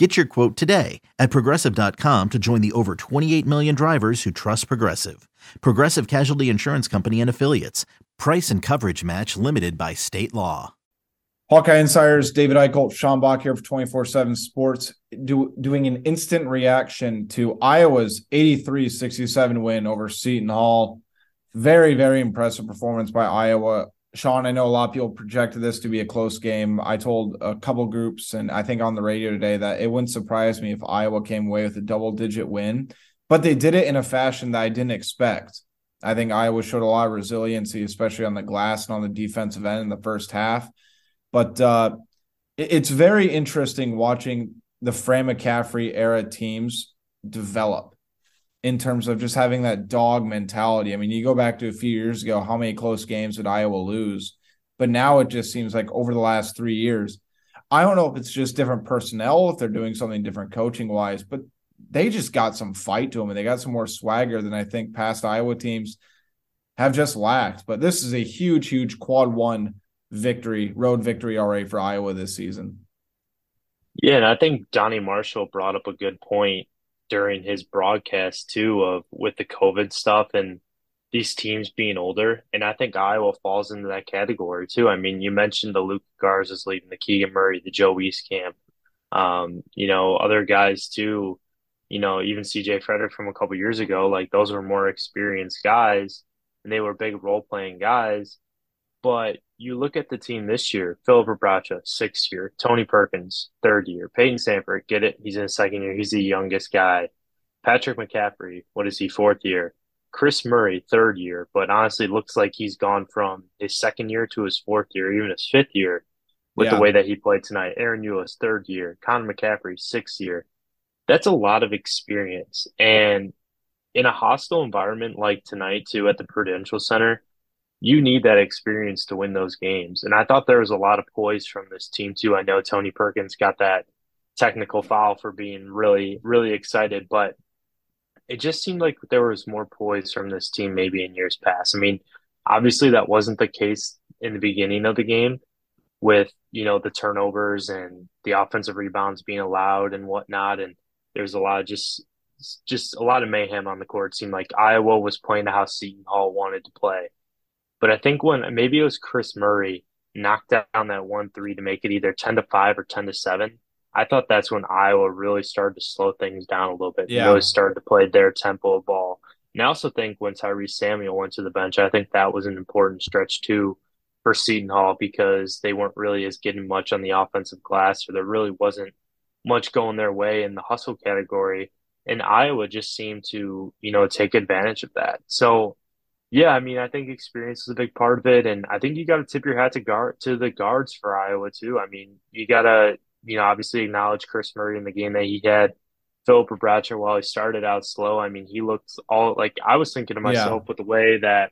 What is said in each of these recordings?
Get your quote today at progressive.com to join the over 28 million drivers who trust Progressive. Progressive Casualty Insurance Company and Affiliates. Price and coverage match limited by state law. Hawkeye Insiders, David Eickholt, Sean Bock here for 24 7 Sports, do, doing an instant reaction to Iowa's 83 67 win over Seton Hall. Very, very impressive performance by Iowa. Sean, I know a lot of people projected this to be a close game. I told a couple groups, and I think on the radio today, that it wouldn't surprise me if Iowa came away with a double digit win but they did it in a fashion that I didn't expect. I think Iowa showed a lot of resiliency, especially on the glass and on the defensive end in the first half. But uh, it's very interesting watching the Fran McCaffery era teams develop in terms of just having that dog mentality. I mean, you go back to a few years ago, how many close games did Iowa lose? But now it just seems like over the last three years, I don't know if it's just different personnel, if they're doing something different coaching wise, but they just got some fight to them and they got some more swagger than I think past Iowa teams have just lacked. But this is a huge, huge quad one victory, road victory already for Iowa this season. Yeah, and I think Donny Marshall brought up a good point during his broadcast too of with the COVID stuff and these teams being older. And I think Iowa falls into that category too. I mean, you mentioned the Luka Garza's leaving, the Keegan Murray, the Joe Wieskamp, um, you know, other guys too you know, even CJ Fredrick from a couple years ago, like those were more experienced guys and they were big role playing guys. But you look at the team this year, Filip Rebraca, sixth year, Tony Perkins, third year, Payton Sandfort, get it, he's in his second year, he's the youngest guy. Patrick McCaffery, what is he, fourth year? Kris Murray, third year, but honestly looks like he's gone from his second year to his fourth year, even his fifth year with yeah. the way that he played tonight. Ahron Ulis, third year. Connor McCaffery, sixth year that's a lot of experience. And in a hostile environment like tonight, too, at the Prudential Center, you need that experience to win those games. And I thought there was a lot of poise from this team, too. I know Tony Perkins got that technical foul for being really, really excited, but it just seemed like there was more poise from this team maybe in years past. I mean, obviously that wasn't the case in the beginning of the game with, you know, the turnovers and the offensive rebounds being allowed and whatnot. And there's a lot of just just a lot of mayhem on the court. It seemed like Iowa was playing how Seton Hall wanted to play. But I think when maybe it was Kris Murray knocked down that one three to make it either ten to five or ten to seven. I thought that's when Iowa really started to slow things down a little bit. Yeah. Really started to play their tempo of ball. And I also think when Tyrese Samuel went to the bench, I think that was an important stretch too for Seton Hall because they weren't really as getting much on the offensive glass, or there really wasn't much going their way in the hustle category. And Iowa just seemed to, you know, take advantage of that. So, yeah, I mean, I think experience is a big part of it, and I think you got to tip your hat to guard to the guards for Iowa too. I mean, you got to, you know, obviously acknowledge Kris Murray in the game that he had. Filip Rebraca, while he started out slow, I mean, he looked all like I was thinking to myself yeah. with the way that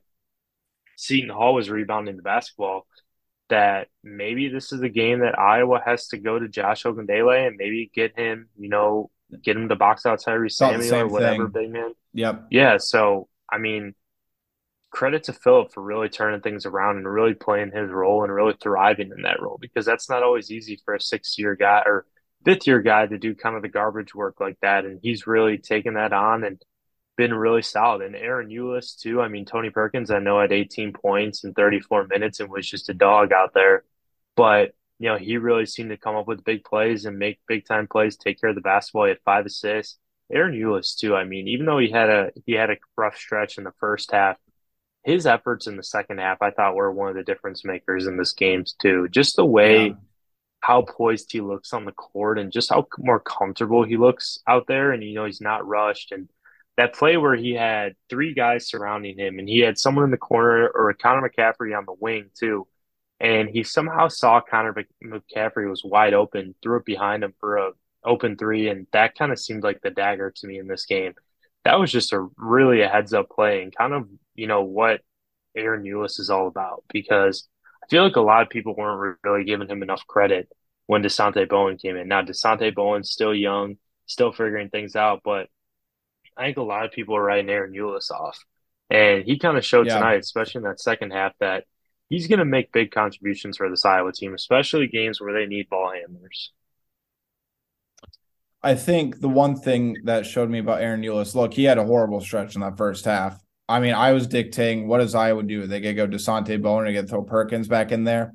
Seton Hall was rebounding the basketball that maybe this is a game that Iowa has to go to Josh Ogundele and maybe get him, you know, get him to box out Tyrese Samuel or whatever thing. big man. Yep. Yeah. So I mean, credit to Filip for really turning things around and really playing his role and really thriving in that role because that's not always easy for a six year guy or fifth year guy to do kind of the garbage work like that. And he's really taken that on and been really solid. And Ahron Ulis too. I mean, Tony Perkins, I know had 18 points in 34 minutes and was just a dog out there, but you know he really seemed to come up with big plays and make big time plays, take care of the basketball. He had five assists. Ahron Ulis too. I mean, even though he had a he had a rough stretch in the first half, his efforts in the second half, I thought were one of the difference makers in this game too. Just the way yeah. how poised he looks on the court and just how more comfortable he looks out there, and you know he's not rushed. And that play where he had three guys surrounding him, and he had someone in the corner or a Connor McCaffery on the wing too, and he somehow saw Connor McCaffery was wide open, threw it behind him for a open three, and that kind of seemed like the dagger to me in this game. That was just a really a heads up play and kind of you know what Ahron Ulis is all about because I feel like a lot of people weren't really giving him enough credit when Dasonte Bowen came in. Now Dasonte Bowen's still young, still figuring things out, but I think a lot of people are writing Ahron Ulis off. And he kind of showed yeah. tonight, especially in that second half, that he's going to make big contributions for this Iowa team, especially games where they need ball handlers. I think the one thing that showed me about Ahron Ulis, look, he had a horrible stretch in that first half. I mean, I was dictating what does Iowa do? They get go Dasonte Bowen and get throw Perkins back in there.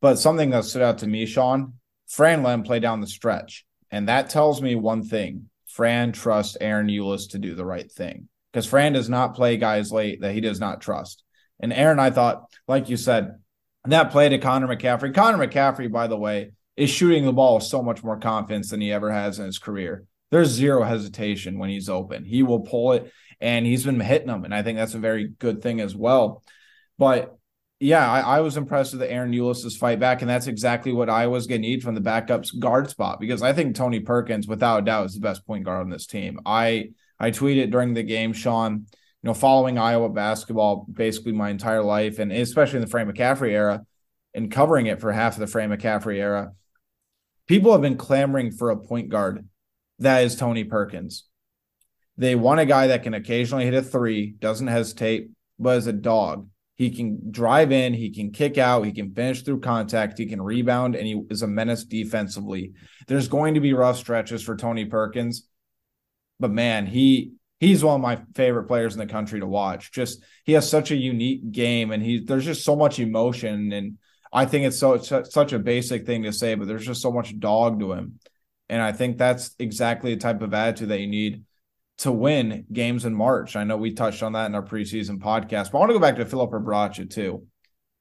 But something that stood out to me, Sean, Fran let him play down the stretch. And that tells me one thing. Fran trusts Ahron Ulis to do the right thing. Because Fran does not play guys late that he does not trust. And Ahron, I thought, like you said, that play to Connor McCaffery. Connor McCaffery, by the way, is shooting the ball with so much more confidence than he ever has in his career. There's zero hesitation when he's open. He will pull it and he's been hitting them. And I think that's a very good thing as well. But yeah, I, I was impressed with the Ahron Ulis's fight back, and that's exactly what I was going to need from the backups guard spot because I think Tony Perkins, without a doubt, is the best point guard on this team. I I tweeted during the game, Sean, you know, following Iowa basketball basically my entire life, and especially in the Fran McCaffery era, and covering it for half of the Fran McCaffery era, people have been clamoring for a point guard that is Tony Perkins. They want a guy that can occasionally hit a three, doesn't hesitate, but is a dog. He can drive in, he can kick out, he can finish through contact, he can rebound, and he is a menace defensively. There's going to be rough stretches for Tony Perkins, but man, he he's one of my favorite players in the country to watch. Just he has such a unique game, and he there's just so much emotion, and I think it's so it's such a basic thing to say, but there's just so much dog to him, and I think that's exactly the type of attitude that you need to win games in March. I know we touched on that in our preseason podcast, but I want to go back to Filip Rebraca too.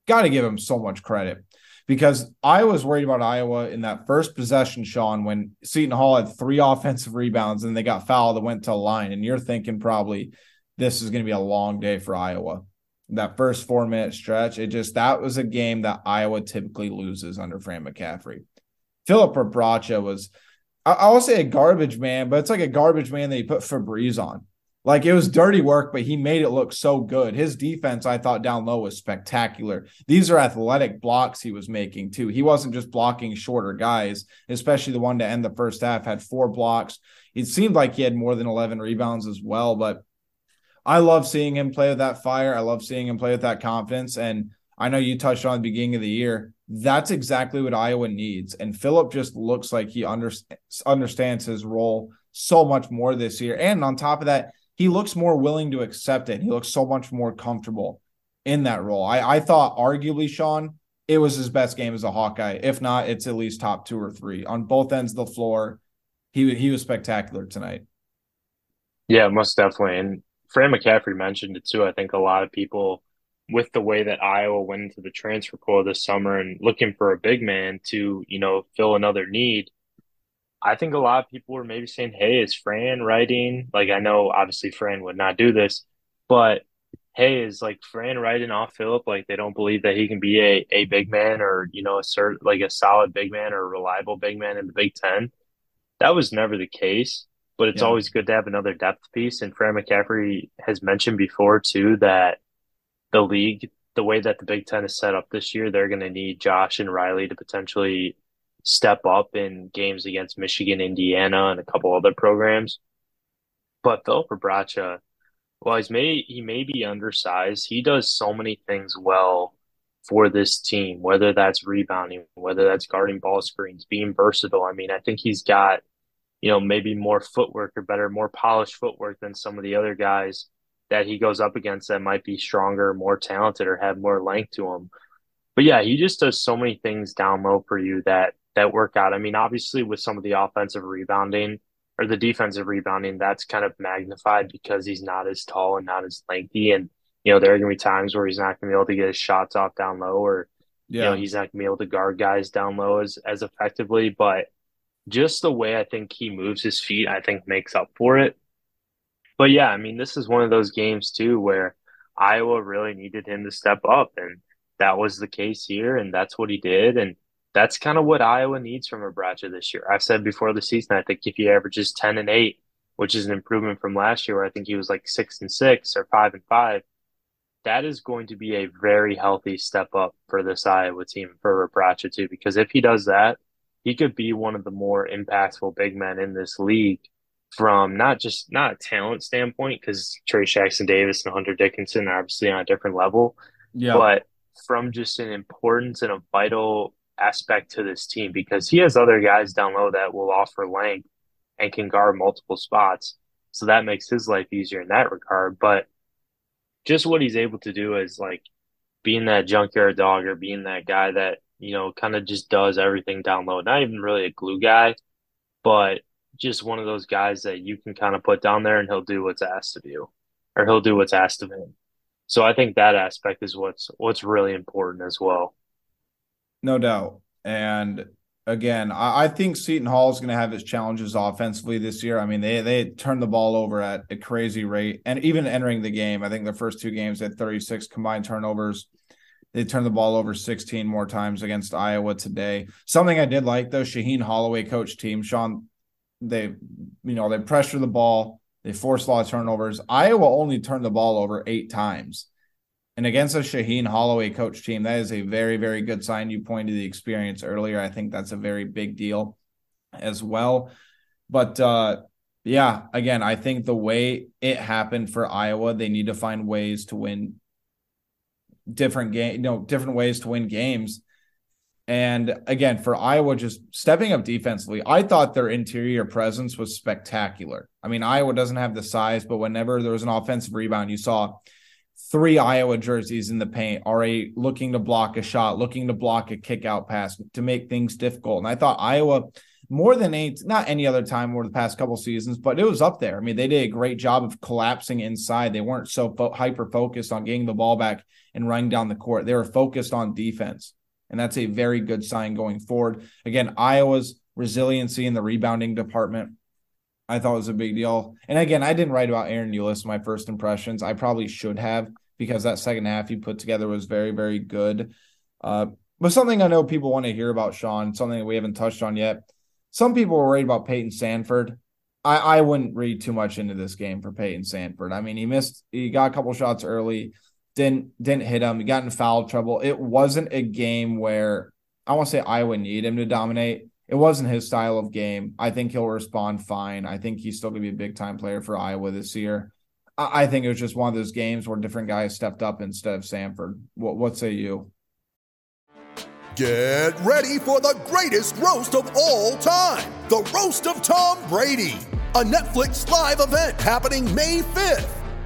Got to give him so much credit because I was worried about Iowa in that first possession, Sean, when Seton Hall had three offensive rebounds and they got fouled and went to a line. And you're thinking probably this is going to be a long day for Iowa. That first four minute stretch, it just that was a game that Iowa typically loses under Fran McCaffery. Filip Rebraca was I, will say a garbage man, but it's like a garbage man that he put Febreze on. Like it was dirty work, but he made it look so good. His defense, I thought down low was spectacular. These are athletic blocks he was making too. He wasn't just blocking shorter guys, especially the one to end the first half had four blocks. It seemed like he had more than 11 rebounds as well, but I love seeing him play with that fire. I love seeing him play with that confidence. And I know you touched on the beginning of the year that's exactly what Iowa needs. And Filip just looks like he under, understands his role so much more this year. And on top of that, he looks more willing to accept it. He looks so much more comfortable in that role. I, I thought, arguably, Sean, it was his best game as a Hawkeye. If not, it's at least top two or three on both ends of the floor. He he was spectacular tonight. Yeah, most definitely. And Fran McCaffery mentioned it too. I think a lot of people with the way that Iowa went into the transfer portal this summer and looking for a big man to, you know, fill another need, I think a lot of people were maybe saying, Hey, is Fran writing? Like, I know obviously Fran would not do this, but hey, is like Fran writing off Filip? Like, they don't believe that he can be a, a big man or, you know, a cert, like a solid big man or a reliable big man in the Big Ten. That was never the case, but it's yeah. always good to have another depth piece. And Fran McCaffery has mentioned before, too, that the league, the way that the Big Ten is set up this year, they're going to need Josh and Riley to potentially step up in games against Michigan, Indiana, and a couple other programs. But Filip Rebraca, well, he's may he may be undersized. He does so many things well for this team, whether that's rebounding, whether that's guarding ball screens, being versatile. I mean, I think he's got, you know, maybe more footwork or better, more polished footwork than some of the other guys that he goes up against that might be stronger, more talented, or have more length to him. But yeah, he just does so many things down low for you that that work out. I mean, obviously with some of the offensive rebounding or the defensive rebounding, that's kind of magnified because he's not as tall and not as lengthy. And you know, there are going to be times where he's not going to be able to get his shots off down low or, yeah. you know, he's not to be able to guard guys down low as, as effectively. But just the way I think he moves his feet, I think makes up for it. But yeah, I mean, this is one of those games too where Iowa really needed him to step up. And that was the case here. And that's what he did. And that's kind of what Iowa needs from Rebraca this year. I've said before the season, I think if he averages 10 and 8, which is an improvement from last year where I think he was like 6 and 6 or 5 and 5, that is going to be a very healthy step up for this Iowa team for Rebraca too. Because if he does that, he could be one of the more impactful big men in this league from not just not a talent standpoint, because Trayce Jackson Davis and Hunter Dickinson are obviously on a different level, yeah. but from just an importance and a vital aspect to this team because he has other guys down low that will offer length and can guard multiple spots. So that makes his life easier in that regard. But just what he's able to do is like being that junkyard dog or being that guy that, you know, kind of just does everything down low. Not even really a glue guy, but just one of those guys that you can kind of put down there and he'll do what's asked of you or he'll do what's asked of him. So I think that aspect is what's what's really important as well. No doubt. And again, I, I think Seton Hall is going to have its challenges offensively this year. I mean, they they turned the ball over at a crazy rate, and even entering the game, I think the first two games had 36 combined turnovers. They turned the ball over 16 more times against Iowa today. Something I did like though, Shaheen Holloway coach team, Sean, they you know they pressure the ball, they force a lot of turnovers. Iowa only turned the ball over eight times. And against a Shaheen Holloway coach team, that is a very, very good sign. You pointed to the experience earlier. I think that's a very big deal as well. But uh, yeah, again, I think the way it happened for Iowa, they need to find ways to win different game, you know, different ways to win games. And again, for Iowa, just stepping up defensively, I thought their interior presence was spectacular. I mean, Iowa doesn't have the size, but whenever there was an offensive rebound, you saw three Iowa jerseys in the paint, already looking to block a shot, looking to block a kick out pass to make things difficult. And I thought Iowa, more than eight, not any other time over the past couple seasons, but it was up there. I mean, they did a great job of collapsing inside. They weren't so fo- hyper focused on getting the ball back and running down the court. They were focused on defense. And that's a very good sign going forward. Again, Iowa's resiliency in the rebounding department I thought was a big deal. And again, I didn't write about Ahron Ulis my first impressions. I probably should have because that second half he put together was very, very good. Uh, but something I know people want to hear about Sean, something that we haven't touched on yet. Some people were worried about Payton Sandfort. I, I wouldn't read too much into this game for Payton Sandfort. I mean, he missed, he got a couple shots early, didn't didn't hit him. He got in foul trouble. It wasn't a game where I want to say Iowa need him to dominate it wasn't his style of game. I think he'll respond fine. I think he's still going to be a big time player for Iowa this year. I, I, think it was just one of those games where different guys stepped up instead of Sandfort. What, what say you? Get ready for the greatest roast of all time the Roast of Tom Brady, a Netflix live event happening May 5th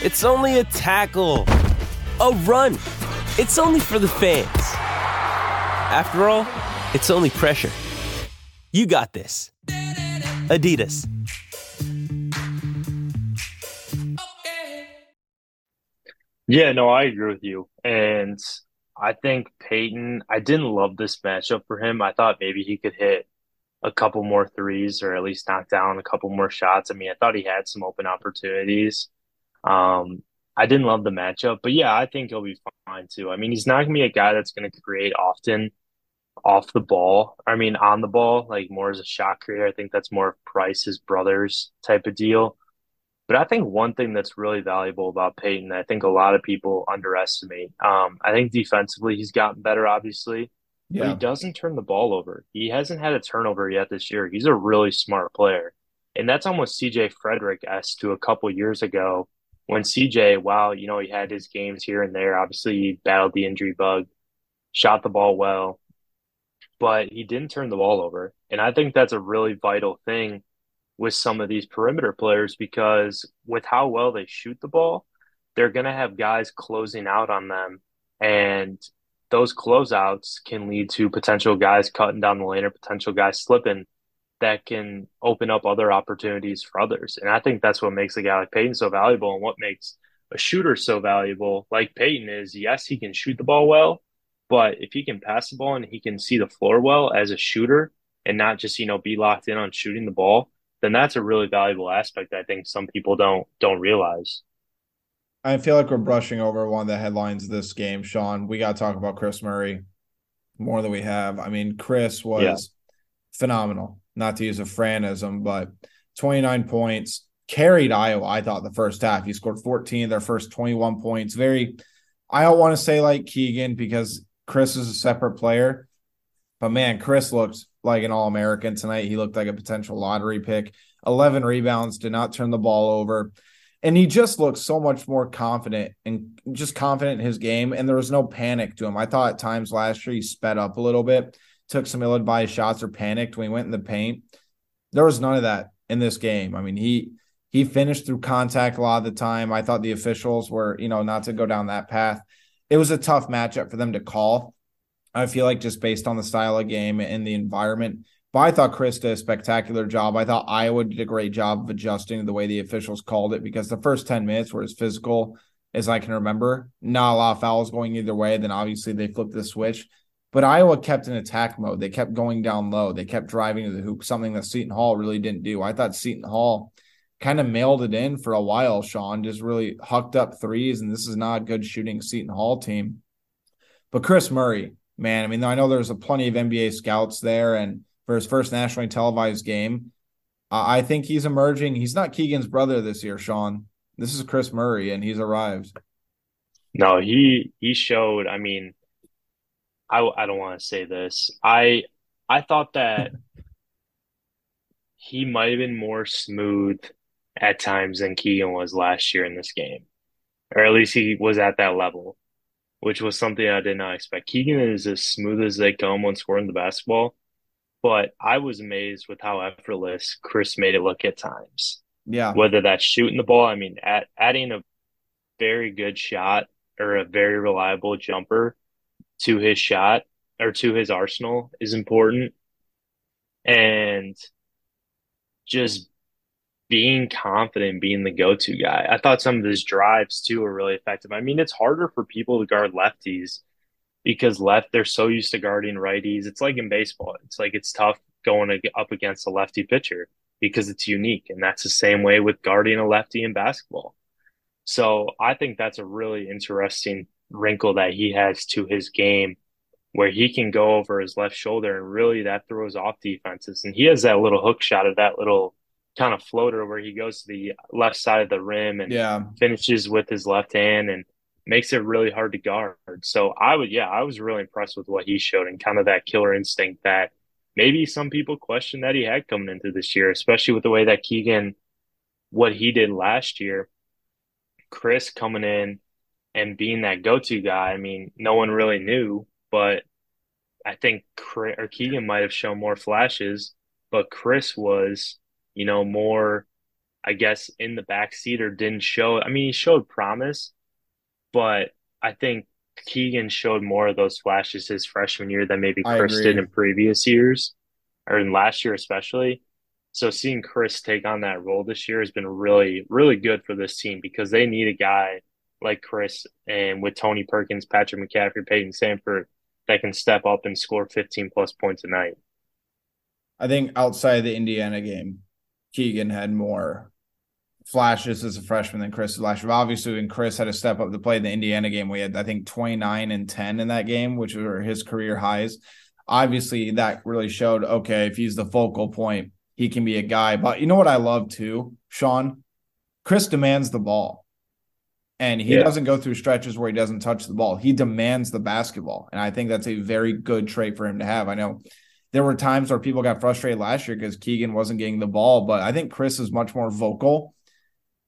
It's only a tackle, a run. It's only for the fans. After all, it's only pressure. You got this. Adidas. Yeah, no, I agree with you. And I think Payton, I didn't love this matchup for him. I thought maybe he could hit a couple more threes or at least knock down a couple more shots. I mean, I thought he had some open opportunities. Um, I didn't love the matchup, but yeah, I think he'll be fine too. I mean, he's not gonna be a guy that's gonna create often off the ball. I mean, on the ball, like more as a shot creator. I think that's more of Price's brothers type of deal. But I think one thing that's really valuable about Payton, I think a lot of people underestimate. Um, I think defensively he's gotten better, obviously, yeah. but he doesn't turn the ball over. He hasn't had a turnover yet this year. He's a really smart player, and that's almost CJ Fredrick s to a couple years ago when CJ, while you know he had his games here and there, obviously he battled the injury bug, shot the ball well, but he didn't turn the ball over. And I think that's a really vital thing with some of these perimeter players because with how well they shoot the ball, they're going to have guys closing out on them. And those closeouts can lead to potential guys cutting down the lane or potential guys slipping that can open up other opportunities for others. And I think that's what makes a guy like Payton so valuable and what makes a shooter so valuable like Payton is yes, he can shoot the ball well, but if he can pass the ball and he can see the floor well as a shooter and not just, you know, be locked in on shooting the ball, then that's a really valuable aspect I think some people don't don't realize. I feel like we're brushing over one of the headlines of this game, Sean. We got to talk about Kris Murray more than we have. I mean, Kris was yeah. phenomenal not to use a Franism, but 29 points, carried Iowa, I thought, the first half. He scored 14, their first 21 points. Very, I don't want to say like Keegan because Kris is a separate player, but man, Kris looked like an All American tonight. He looked like a potential lottery pick. 11 rebounds, did not turn the ball over. And he just looked so much more confident and just confident in his game. And there was no panic to him. I thought at times last year he sped up a little bit took some ill-advised shots or panicked when he went in the paint. There was none of that in this game. I mean, he he finished through contact a lot of the time. I thought the officials were, you know, not to go down that path. It was a tough matchup for them to call. I feel like just based on the style of game and the environment. But I thought Kris did a spectacular job. I thought Iowa did a great job of adjusting the way the officials called it because the first 10 minutes were as physical as I can remember. Not a lot of fouls going either way. Then obviously they flipped the switch. But Iowa kept in attack mode. They kept going down low. They kept driving to the hoop, something that Seton Hall really didn't do. I thought Seton Hall kind of mailed it in for a while, Sean, just really hucked up threes. And this is not a good shooting Seton Hall team. But Kris Murray, man, I mean, I know there's a plenty of NBA scouts there. And for his first nationally televised game, I think he's emerging. He's not Keegan's brother this year, Sean. This is Chris Murray, and he's arrived. No, he he showed. I mean, I, I don't want to say this. I I thought that he might have been more smooth at times than Keegan was last year in this game, or at least he was at that level, which was something I did not expect. Keegan is as smooth as they come when scoring the basketball, but I was amazed with how effortless Kris made it look at times. Yeah, whether that's shooting the ball, I mean, at, adding a very good shot or a very reliable jumper to his shot or to his arsenal is important. And just being confident, being the go to guy. I thought some of his drives too were really effective. I mean, it's harder for people to guard lefties because left they're so used to guarding righties. It's like in baseball. It's like it's tough going up against a lefty pitcher because it's unique. And that's the same way with guarding a lefty in basketball. So I think that's a really interesting wrinkle that he has to his game where he can go over his left shoulder and really that throws off defenses. And he has that little hook shot of that little kind of floater where he goes to the left side of the rim and yeah. finishes with his left hand and makes it really hard to guard. So I would, yeah, I was really impressed with what he showed and kind of that killer instinct that maybe some people question that he had coming into this year, especially with the way that Keegan, what he did last year. Kris coming in and being that go-to guy. I mean, no one really knew, but I think Kris, or Keegan might have shown more flashes, but Kris was, you know, more, I guess, in the back seat or didn't show. I mean, he showed promise, but I think Keegan showed more of those flashes his freshman year than maybe Kris did in previous years, or in last year especially. So seeing Kris take on that role this year has been really, really good for this team because they need a guy like Kris and with Tony Perkins, Patrick McCaffery, Payton Sandfort that can step up and score 15 plus points a night. I think outside the Indiana game, Keegan had more flashes as a freshman than Kris last year. Obviously, when Kris had to step up to play in the Indiana game, we had I think 29 and 10 in that game, which were his career highs. Obviously, that really showed okay, if he's the focal point, he can be a guy. But you know what I love too, Sean? Kris demands the ball and he yeah. doesn't go through stretches where he doesn't touch the ball. He demands the basketball, and I think that's a very good trait for him to have. I know there were times where people got frustrated last year because Keegan wasn't getting the ball, but I think Kris is much more vocal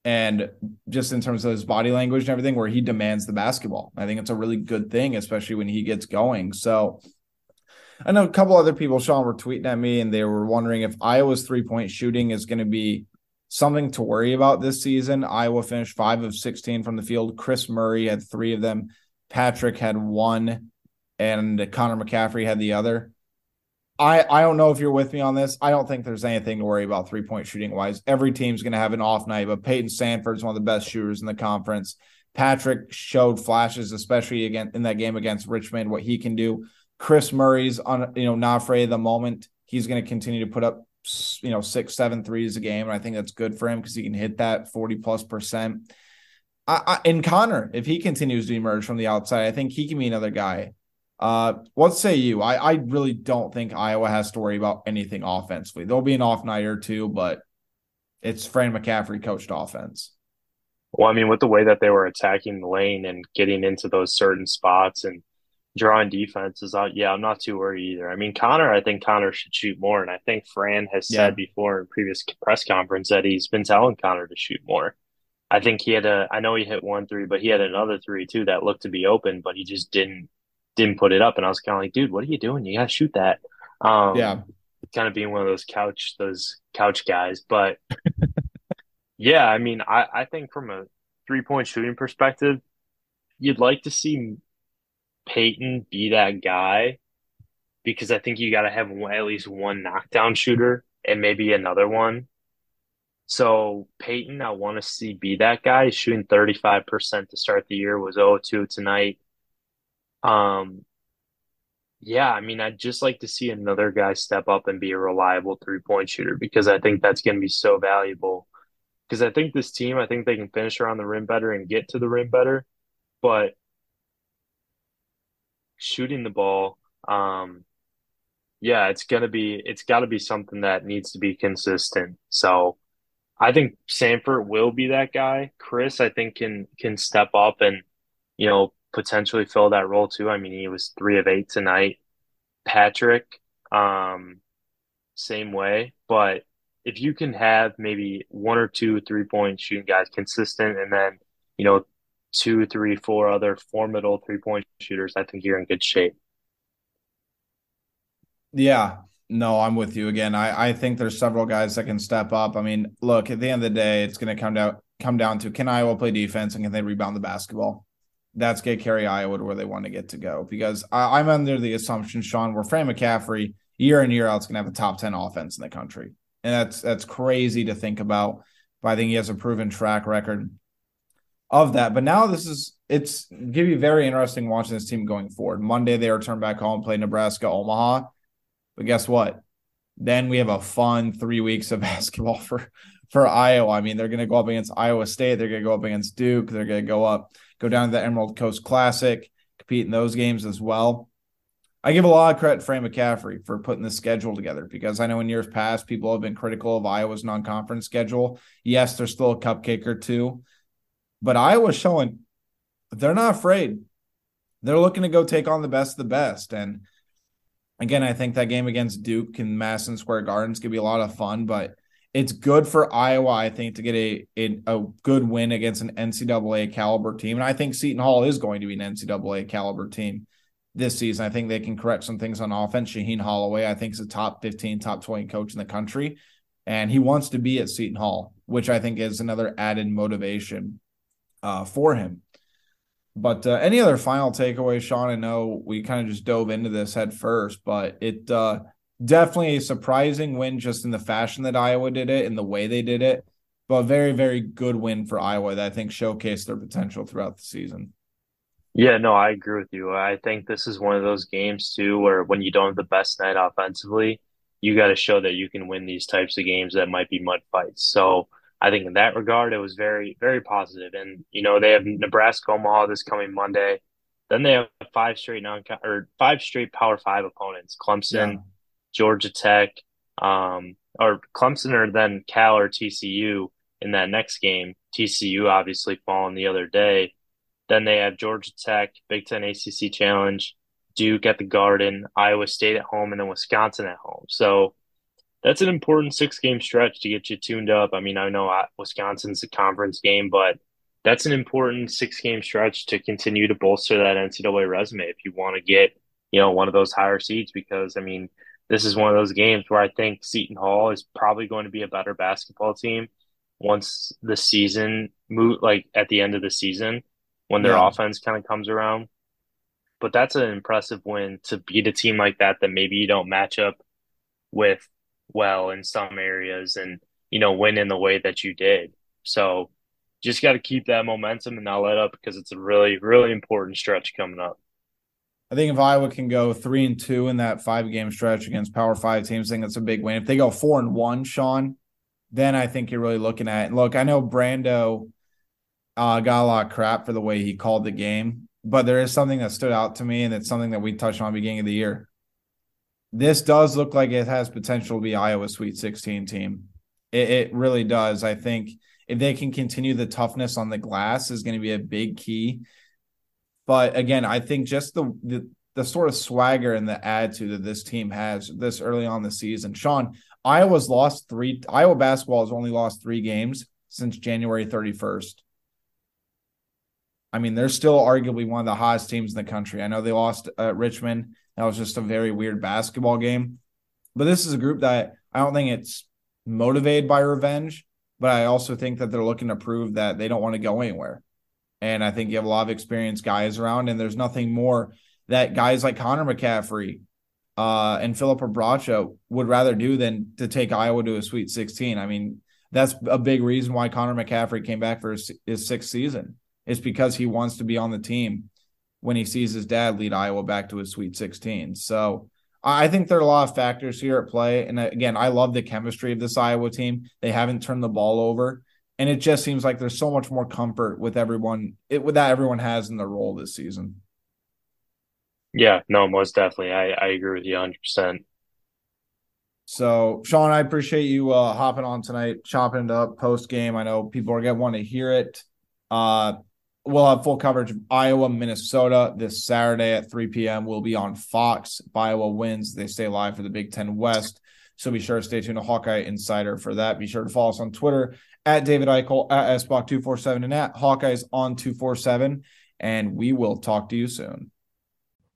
and just in terms of his body language and everything, where he demands the basketball. I think it's a really good thing, especially when he gets going. So I know a couple other people, Sean, were tweeting at me and they were wondering if Iowa's three point shooting is going to be something to worry about this season. Iowa finished five of 16 from the field. Kris Murray had three of them. Patrick had one, and Connor McCaffery had the other. I, I don't know if you're with me on this. I don't think there's anything to worry about three point shooting wise. Every team's going to have an off night, but Payton Sandfort's one of the best shooters in the conference. Patrick showed flashes, especially again in that game against Richmond, what he can do. Kris Murray's on, you know, not afraid of the moment. He's going to continue to put up, you know, six, seven threes a game, and I think that's good for him because he can hit that forty plus percent. I, I, and Connor, if he continues to emerge from the outside, I think he can be another guy uh, what say you? I, I really don't think Iowa has to worry about anything offensively. There'll be an off night or two, but it's Fran McCaffery coached offense. Well, I mean, with the way that they were attacking the lane and getting into those certain spots and drawing defenses out, yeah, I'm not too worried either. I mean, Connor, I think Connor should shoot more. And I think Fran has yeah. said before in previous press conference that he's been telling Connor to shoot more. I think he had a, I know he hit one three, but he had another three too that looked to be open, but he just didn't didn't put it up, and I was kind of like, dude, what are you doing? You gotta shoot that. Um, yeah, kind of being one of those couch those couch guys, but yeah, I mean, I I think from a three point shooting perspective, you'd like to see Payton be that guy because I think you got to have at least one knockdown shooter and maybe another one. So Payton, I want to see be that guy. He's shooting 35% to start the year, was 0-2 tonight. Um, yeah, I mean, I'd just like to see another guy step up and be a reliable three point shooter because I think that's going to be so valuable. Because I think this team, I think they can finish around the rim better and get to the rim better, but shooting the ball, um, yeah, it's gonna be it's got to be something that needs to be consistent. So I think Sandfort will be that guy. Kris, I think can can step up and you know potentially fill that role too. I mean, he was three of eight tonight. Patrick, um, same way. But if you can have maybe one or two three point shooting guys consistent, and then you know two, three, four other formidable three point shooters, I think you're in good shape. Yeah, no, I'm with you again. I, I think there's several guys that can step up. I mean, look, at the end of the day, it's going to come down come down to can Iowa play defense and can they rebound the basketball? that's going to carry Iowa to where they want to get to go. Because I, am under the assumption, Sean, where Fran McCaffery year in year out is going to have a top ten offense in the country, and that's that's crazy to think about. But I think he has a proven track record of that. But now this is it's going to be very interesting watching this team going forward. Monday they return back home, play Nebraska, Omaha. But guess what? Then we have a fun three weeks of basketball for for Iowa. I mean, they're going to go up against Iowa State. They're going to go up against Duke. They're going to go up go down to the Emerald Coast Classic, compete in those games as well. I give a lot of credit to Fran McCaffery for putting the schedule together because I know in years past people have been critical of Iowa's non-conference schedule. Yes, there's still a cupcake or two, but Iowa's showing they're not afraid. They're looking to go take on the best of the best. And again, I think that game against Duke in Madison Square Gardens could be a lot of fun, but it's good for Iowa, I think, to get a, a, a good win against an NCAA caliber team. And I think Seton Hall is going to be an NCAA caliber team this season. I think they can correct some things on offense. Shaheen Holloway, I think, is a top 15, top 20 coach in the country. And he wants to be at Seton Hall, which I think is another added motivation uh, for him. But uh, any other final takeaways, Sean? I know we kind of just dove into this head first, but it uh, definitely a surprising win just in the fashion that Iowa did it and the way they did it. But very, very good win for Iowa that I think showcased their potential throughout the season. Yeah, no, I agree with you. I think this is one of those games too where when you don't have the best night offensively, you got to show that you can win these types of games that might be mud fights. So I think in that regard, it was very, very positive. And you know, they have Nebraska Omaha this coming Monday. Then they have five straight non or five straight Power Five opponents: Clemson, yeah. Georgia Tech, um, or Clemson, or then Cal or TCU in that next game. TCU obviously falling the other day. Then they have Georgia Tech, Big Ten ACC Challenge, Duke at the Garden, Iowa State at home, and then Wisconsin at home. So that's an important six game stretch to get you tuned up. I mean, I know uh, Wisconsin's a conference game, but that's an important six game stretch to continue to bolster that NCAA resume if you want to get, you know, one of those higher seeds. Because I mean, this is one of those games where I think Seton Hall is probably going to be a better basketball team once the season move like at the end of the season when their yeah. offense kind of comes around. But that's an impressive win to beat a team like that that maybe you don't match up with well in some areas and you know win in the way that you did. So just got to keep that momentum and not let up because it's a really really important stretch coming up. I think if Iowa can go three and two in that five game stretch against Power Five teams, I think that's a big win. If they go four and one, Sean, then I think you're really looking at. And look, I know Brando uh, got a lot of crap for the way he called the game, but there is something that stood out to me, and it's something that we touched on beginning of the year this does look like it has potential to be Iowa Sweet 16 team. It, it, really does. I think if they can continue the toughness on the glass is going to be a big key. But again, I think just the, the the sort of swagger and the attitude that this team has this early on the season. Sean, Iowa's lost three. Iowa basketball has only lost three games since January 31st. I mean, they're still arguably one of the hottest teams in the country. I know they lost at Richmond. That was just a very weird basketball game. But this is a group that I don't think it's motivated by revenge, but I also think that they're looking to prove that they don't want to go anywhere. And I think you have a lot of experienced guys around, and there's nothing more that guys like Connor McCaffery uh, and Filip Rebraca would rather do than to take Iowa to a Sweet 16. I mean, that's a big reason why Connor McCaffery came back for his, his sixth season. It's because he wants to be on the team when he sees his dad lead Iowa back to his Sweet 16. So I think there are a lot of factors here at play. And again, I love the chemistry of this Iowa team. They haven't turned the ball over. And it just seems like there's so much more comfort with everyone it, with that everyone has in their role this season. Yeah, no, most definitely. I, I agree with you 100%. So, Sean, I appreciate you uh, hopping on tonight, chopping it up post game. I know people are going to want to hear it. Uh, We'll have full coverage of Iowa, Minnesota this Saturday at 3 p.m. We'll be on Fox. If Iowa wins, they stay live for the Big Ten West. So be sure to stay tuned to Hawkeye Insider for that. Be sure to follow us on Twitter at David Eickholt, at SBOC247, and at Hawkeyes on 247. And we will talk to you soon.